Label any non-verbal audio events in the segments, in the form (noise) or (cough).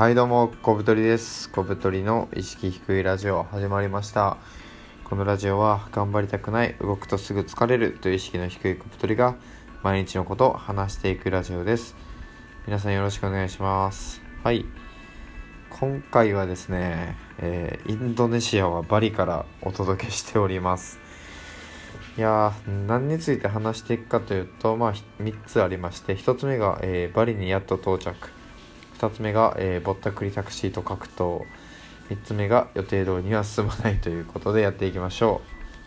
はいどうも小太りです。小太りの意識低いラジオ始まりました。このラジオは頑張りたくない動くとすぐ疲れるという意識の低い小太りが毎日のことを話していくラジオです。皆さんよろしくお願いします。はい。今回はですね、えー、インドネシアはバリからお届けしております。いや何について話していくかというと、まあ、3つありまして1つ目が、えー、バリにやっと到着。2つ目が、えー、ぼったくりタクシーと格闘3つ目が予定通りには進まないということでやっていきましょ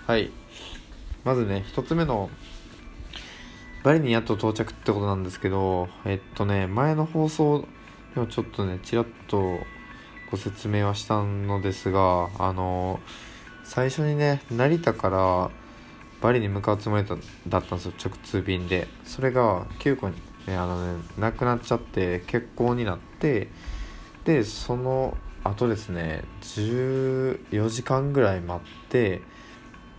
う。はい。まずね1つ目のバリにやっと到着ってことなんですけどえっとね前の放送でもちょっとねちらっとご説明はしたのですがあの最初にね成田からバリに向かうつもりだったんですよ直通便で。それが9個にね、あのね亡くなっちゃって結婚になってでその後ですね14時間ぐらい待って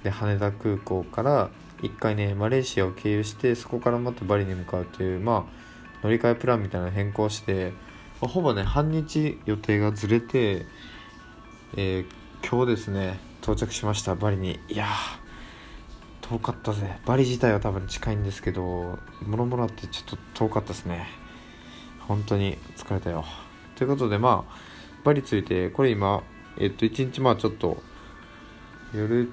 で羽田空港から1回ねマレーシアを経由してそこからまたバリに向かうというまあ乗り換えプランみたいなの変更して、まあ、ほぼね半日予定がずれて、えー、今日ですね到着しましたバリに。いやー遠かったぜ。バリ自体は多分近いんですけどもろもろあってちょっと遠かったですね。本当に疲れたよ。ということでまあバリついてこれ今えっと一日まあちょっと夜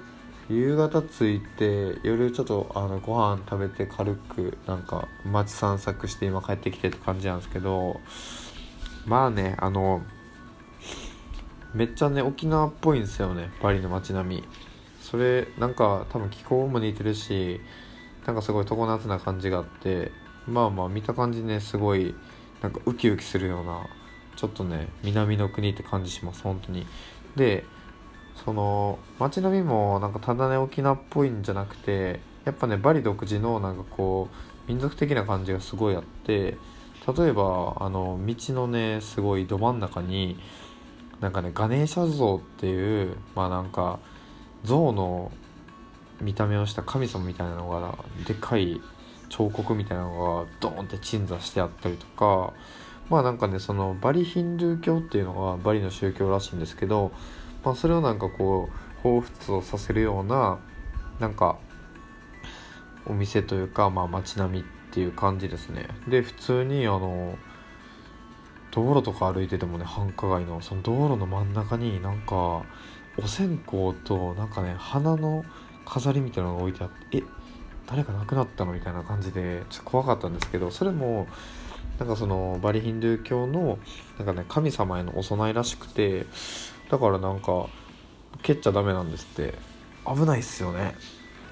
夕方着いて夜ちょっとあのご飯食べて軽くなんか街散策して今帰ってきてって感じなんですけどまあねあのめっちゃね沖縄っぽいんですよね。バリの街並み。それなんか多分気候も似てるしなんかすごい常夏な感じがあってまあまあ見た感じねすごいなんかウキウキするようなちょっとね南の国って感じします本当に。でその街並みもなんかただね沖縄っぽいんじゃなくてやっぱねバリ独自のなんかこう民族的な感じがすごいあって例えばあの道のねすごいど真ん中になんかねガネーシャ像っていうまあなんか象の見た目をした神様みたいなのがでかい彫刻みたいなのがドーンって鎮座してあったりとかまあなんかねそのバリヒンドゥー教っていうのがバリの宗教らしいんですけど、まあ、それをなんかこう彷彿とさせるようななんかお店というかまあ街並みっていう感じですね。で普通にあの道路とか歩いててもね繁華街のその道路の真ん中になんかお線香となんかね花の飾りみたいなのが置いてあってえ誰か亡くなったのみたいな感じでちょっと怖かったんですけどそれもなんかそのバリヒンドゥー教のなんかね神様へのお供えらしくてだからなんか蹴っちゃダメなんですって。危ないっすよね。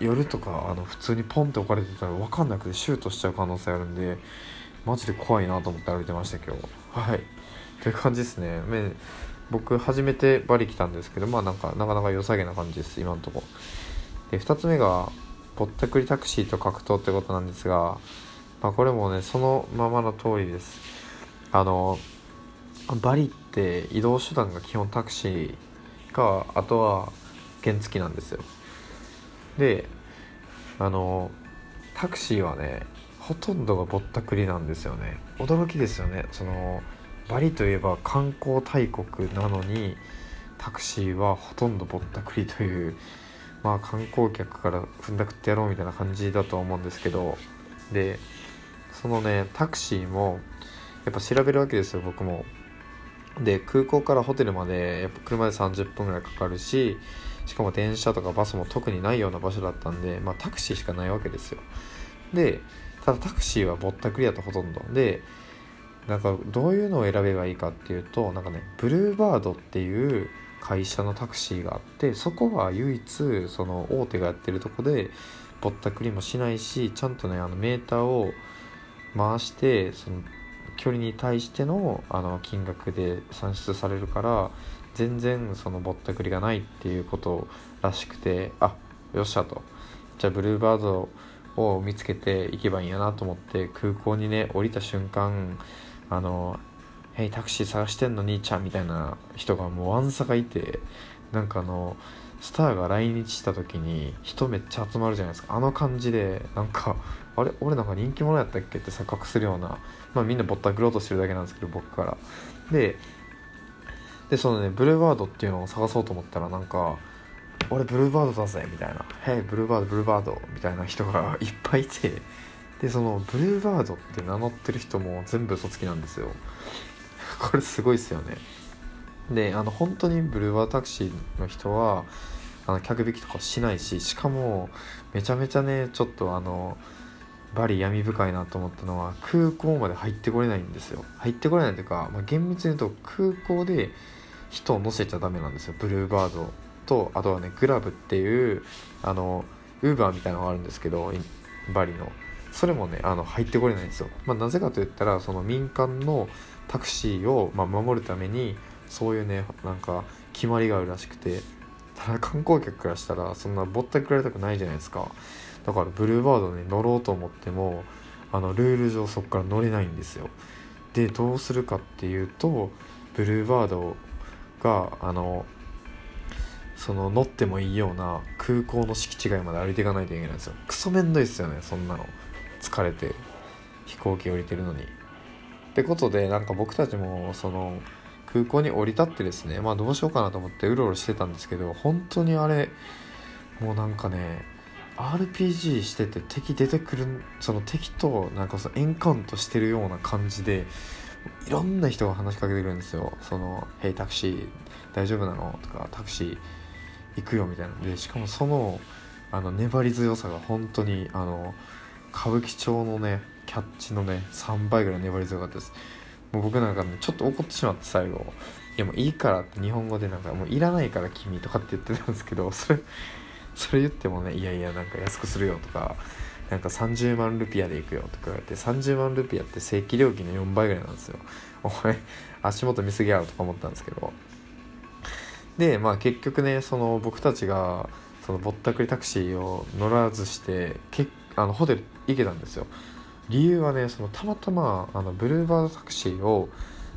夜とかあの普通にポンって置かれてたら分かんなくてシュートしちゃう可能性あるんでマジで怖いなと思って歩いてました今日。はい。という感じですね。僕初めてバリ来たんですけどまあなんかなかなか良さげな感じです今のとこ。で2つ目がぼったくりタクシーと格闘ってことなんですが、まあ、これもねそのままの通りです。あのバリって移動手段が基本タクシーかあとは原付なんですよ。であのタクシーはねほとんどがぼったくりなんですよね。驚きですよね。そのバリといえば観光大国なのにタクシーはほとんどぼったくりというまあ観光客から踏んだくってやろうみたいな感じだと思うんですけどでそのねタクシーもやっぱ調べるわけですよ僕も。で空港からホテルまでやっぱ車で30分ぐらいかかるししかも電車とかバスも特にないような場所だったんで、まあ、タクシーしかないわけですよ。でただタクシーはぼったくりだとほとんど。でなんかどういうのを選べばいいかっていうとなんかねブルーバードっていう会社のタクシーがあってそこは唯一その大手がやってるとこでぼったくりもしないしちゃんとねあのメーターを回してその距離に対してのあの金額で算出されるから全然そのぼったくりがないっていうことらしくてあよっしゃと。じゃあブルーバードを見つけていけばいいんやなと思って空港にね降りた瞬間あの「へいタクシー探してんの兄ちゃん」みたいな人がもうわんさかいてなんかあのスターが来日した時に人めっちゃ集まるじゃないですか。あの感じでなんかあれ俺なんか人気者やったっけって錯覚するようなまあみんなぼったくろうとしてるだけなんですけど僕から。ででそのねブルーバードっていうのを探そうと思ったらなんか「俺ブルーバードだぜ」みたいな「へいブルーバードブルーバード」みたいな人が (laughs) いっぱいいて。でそのブルーバードって名乗ってる人も全部嘘つきなんですよ。(laughs) これすごいっすよね。であの本当にブルーバータクシーの人はあの客引きとかしないししかもめちゃめちゃねちょっとあのバリ闇深いなと思ったのは空港まで入ってこれないんですよ。入ってこれないというか、まあ、厳密に言うと空港で人を乗せちゃダメなんですよ。ブルーバードとあとはねグラブっていうあのウーバーみたいなのがあるんですけどバリの。それもねあの入ってこれないんですよ、まあ、なぜかといったらその民間のタクシーを、まあ、守るためにそういうねなんか決まりがあるらしくてただ観光客からしたらそんなぼったくられたくないじゃないですか。だからブルーバードに乗ろうと思ってもあのルール上そこから乗れないんですよ。でどうするかっていうとブルーバードがあのその乗ってもいいような空港の敷地外まで歩いていかないといけないんですよ。クソめんどいっすよねそんなの。疲れて飛行機降りてるのに。ってことでなんか僕たちもその空港に降り立ってですねまあどうしようかなと思ってうろうろしてたんですけど本当にあれもうなんかね RPG してて敵出てくるその敵となんかそのエンカウントしてるような感じでいろんな人が話しかけてくるんですよ「そのへいタクシー大丈夫なの?」とか「タクシー行くよ」みたいな。でしかもそのあの粘り強さが本当にあの歌舞伎町のねキャッチのね3倍ぐらい粘り強かったです。もう僕なんかねちょっと怒ってしまって最後「いやもういいから」って日本語でなんか「もういらないから君」とかって言ってたんですけどそれそれ言ってもねいやいやなんか安くするよとかなんか30万ルピアで行くよとか言われて30万ルピアって正規料金の4倍ぐらいなんですよ。お前足元見すぎやろとか思ったんですけど。でまあ結局ねその僕たちがそのぼったくりタクシーを乗らずしてけあのホテル行けたんですよ。理由はねそのたまたまあのブルーバードタクシーを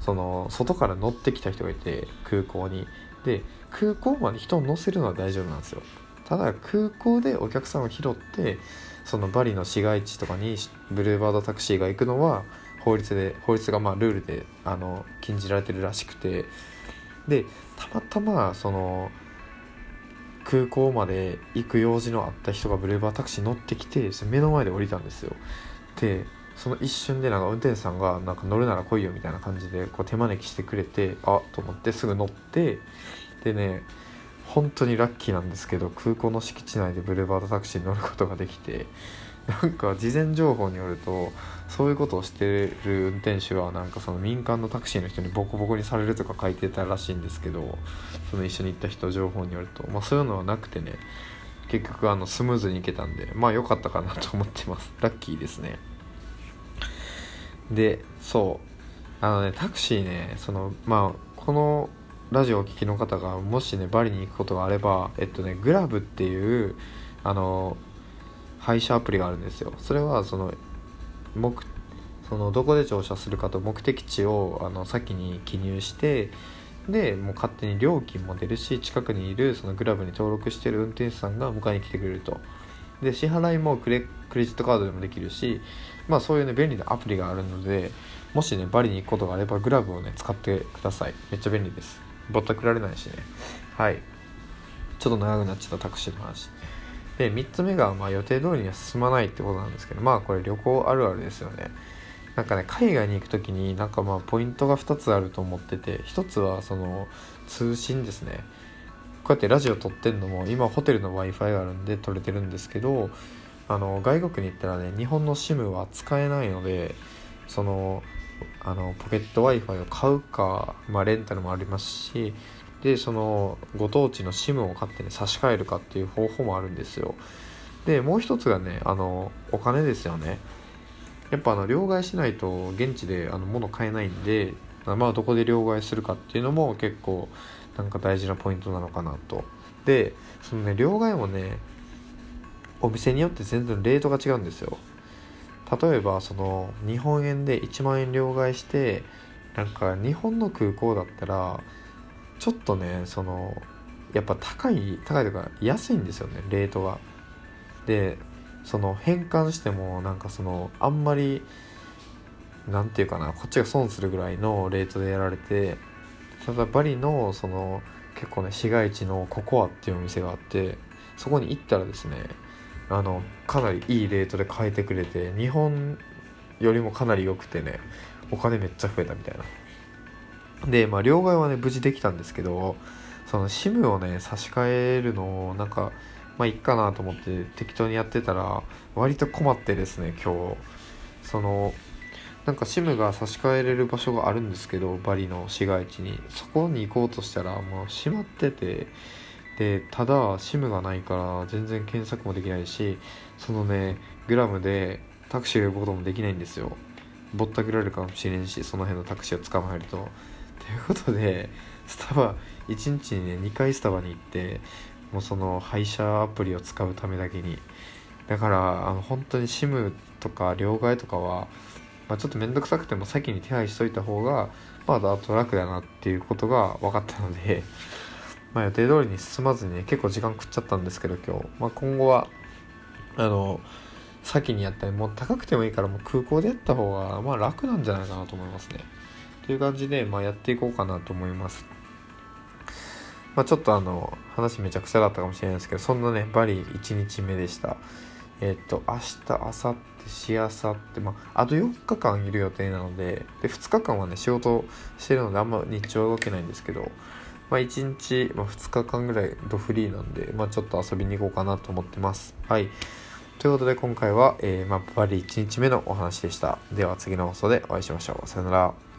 その外から乗ってきた人がいて空港に。で空港まで人を乗せるのは大丈夫なんですよ。ただ空港でお客さんを拾ってそのバリの市街地とかにブルーバードタクシーが行くのは法律で法律がまあルールであの禁じられてるらしくて。でたまたまその空港まで行く用事のあった人がブルーバータクシー乗ってきて目の前で降りたんですよ。でその一瞬でなんか運転手さんがなんか乗るなら来いよみたいな感じでこう手招きしてくれてあと思ってすぐ乗ってでね本当にラッキーなんですけど空港の敷地内でブルーバードタクシーに乗ることができてなんか事前情報によるとそういうことをしてる運転手はなんかその民間のタクシーの人にボコボコにされるとか書いてたらしいんですけどその一緒に行った人情報によると、まあ、そういうのはなくてね結局あのスムーズに行けたんでまあ良かったかなと思ってます。(laughs) ラッキーですね。でそう。あのねタクシーねそのまあこのラジオをお聴きの方がもしねバリに行くことがあればえっとねグラブっていうあの配車アプリがあるんですよ。それはその目そのどこで乗車するかと目的地をあの先に記入してでもう勝手に料金も出るし近くにいるそのグラブに登録してる運転手さんが迎えに来てくれると。で支払いもクレジットカードでもできるしまあそういうね便利なアプリがあるのでもしねバリに行くことがあればグラブをね使ってください。めっちゃ便利です。ぼったくられないしね。はい。ちょっと長くなっちゃったタクシーの話。で3つ目がまあ予定通りには進まないってことなんですけどまあこれ旅行あるあるですよね。なんかね海外に行く時になんかまあポイントが2つあると思ってて1つはその通信ですね。こうやってラジオ撮ってんのも今ホテルの w i f i があるんで撮れてるんですけどあの外国に行ったらね日本の SIM は使えないのでそのあのポケット w i f i を買うか、まあ、レンタルもありますしでそのご当地の SIM を買ってね差し替えるかっていう方法もあるんですよ。でもう一つがねあのお金ですよね。やっぱあの両替しないと現地であの物買えないんでまあどこで両替するかっていうのも結構なんか大事なポイントなのかなと。でそのね両替もねお店によって全然レートが違うんですよ。例えばその日本円で1万円両替してなんか日本の空港だったらちょっとねそのやっぱ高い高いというか安いんですよねレートがでその変換してもなんかそのあんまりなんていうかなこっちが損するぐらいのレートでやられてただバリのその結構ね市街地のココアっていうお店があってそこに行ったらですねあのかなりいいレートで買えてくれて日本よりもかなり良くてねお金めっちゃ増えたみたいな。でまあ両替はね無事できたんですけどその SIM をね差し替えるのをなんかまあいっかなと思って適当にやってたら割と困ってですね今日。そのなんか SIM が差し替えれる場所があるんですけどバリの市街地に。そこに行こうとしたらもう閉まっててでただ SIM がないから全然検索もできないしそのねグラムでタクシーを呼ぶこともできないんですよ。ぼったくられるかもしれんしその辺のタクシーを捕まえると。ということでスタバ1日にね2回スタバに行ってもうその配車アプリを使うためだけに。だからあの本当に SIM とか両替とかは、まあ、ちょっと面倒くさくても先に手配しといた方がまだあと楽だなっていうことが分かったのでまあ予定通りに進まずにね結構時間食っちゃったんですけど今日、まあ、今後はあの先にやったりもう高くてもいいからもう空港でやった方がまあ楽なんじゃないかなと思いますね。という感じで、まあ、やっていこうかなと思います。まあ、ちょっとあの話めちゃくちゃだったかもしれないですけどそんなねバリ1日目でした。えっ、と明日明後日しあさってまああと4日間いる予定なのでで2日間はね仕事してるのであんま日中は動けないんですけどまあ1日、まあ、2日間ぐらいドフリーなんでまあちょっと遊びに行こうかなと思ってます。はい。ということで今回は、えー、まあ、バリ1日目のお話でした。では次の放送でお会いしましょう。さよなら。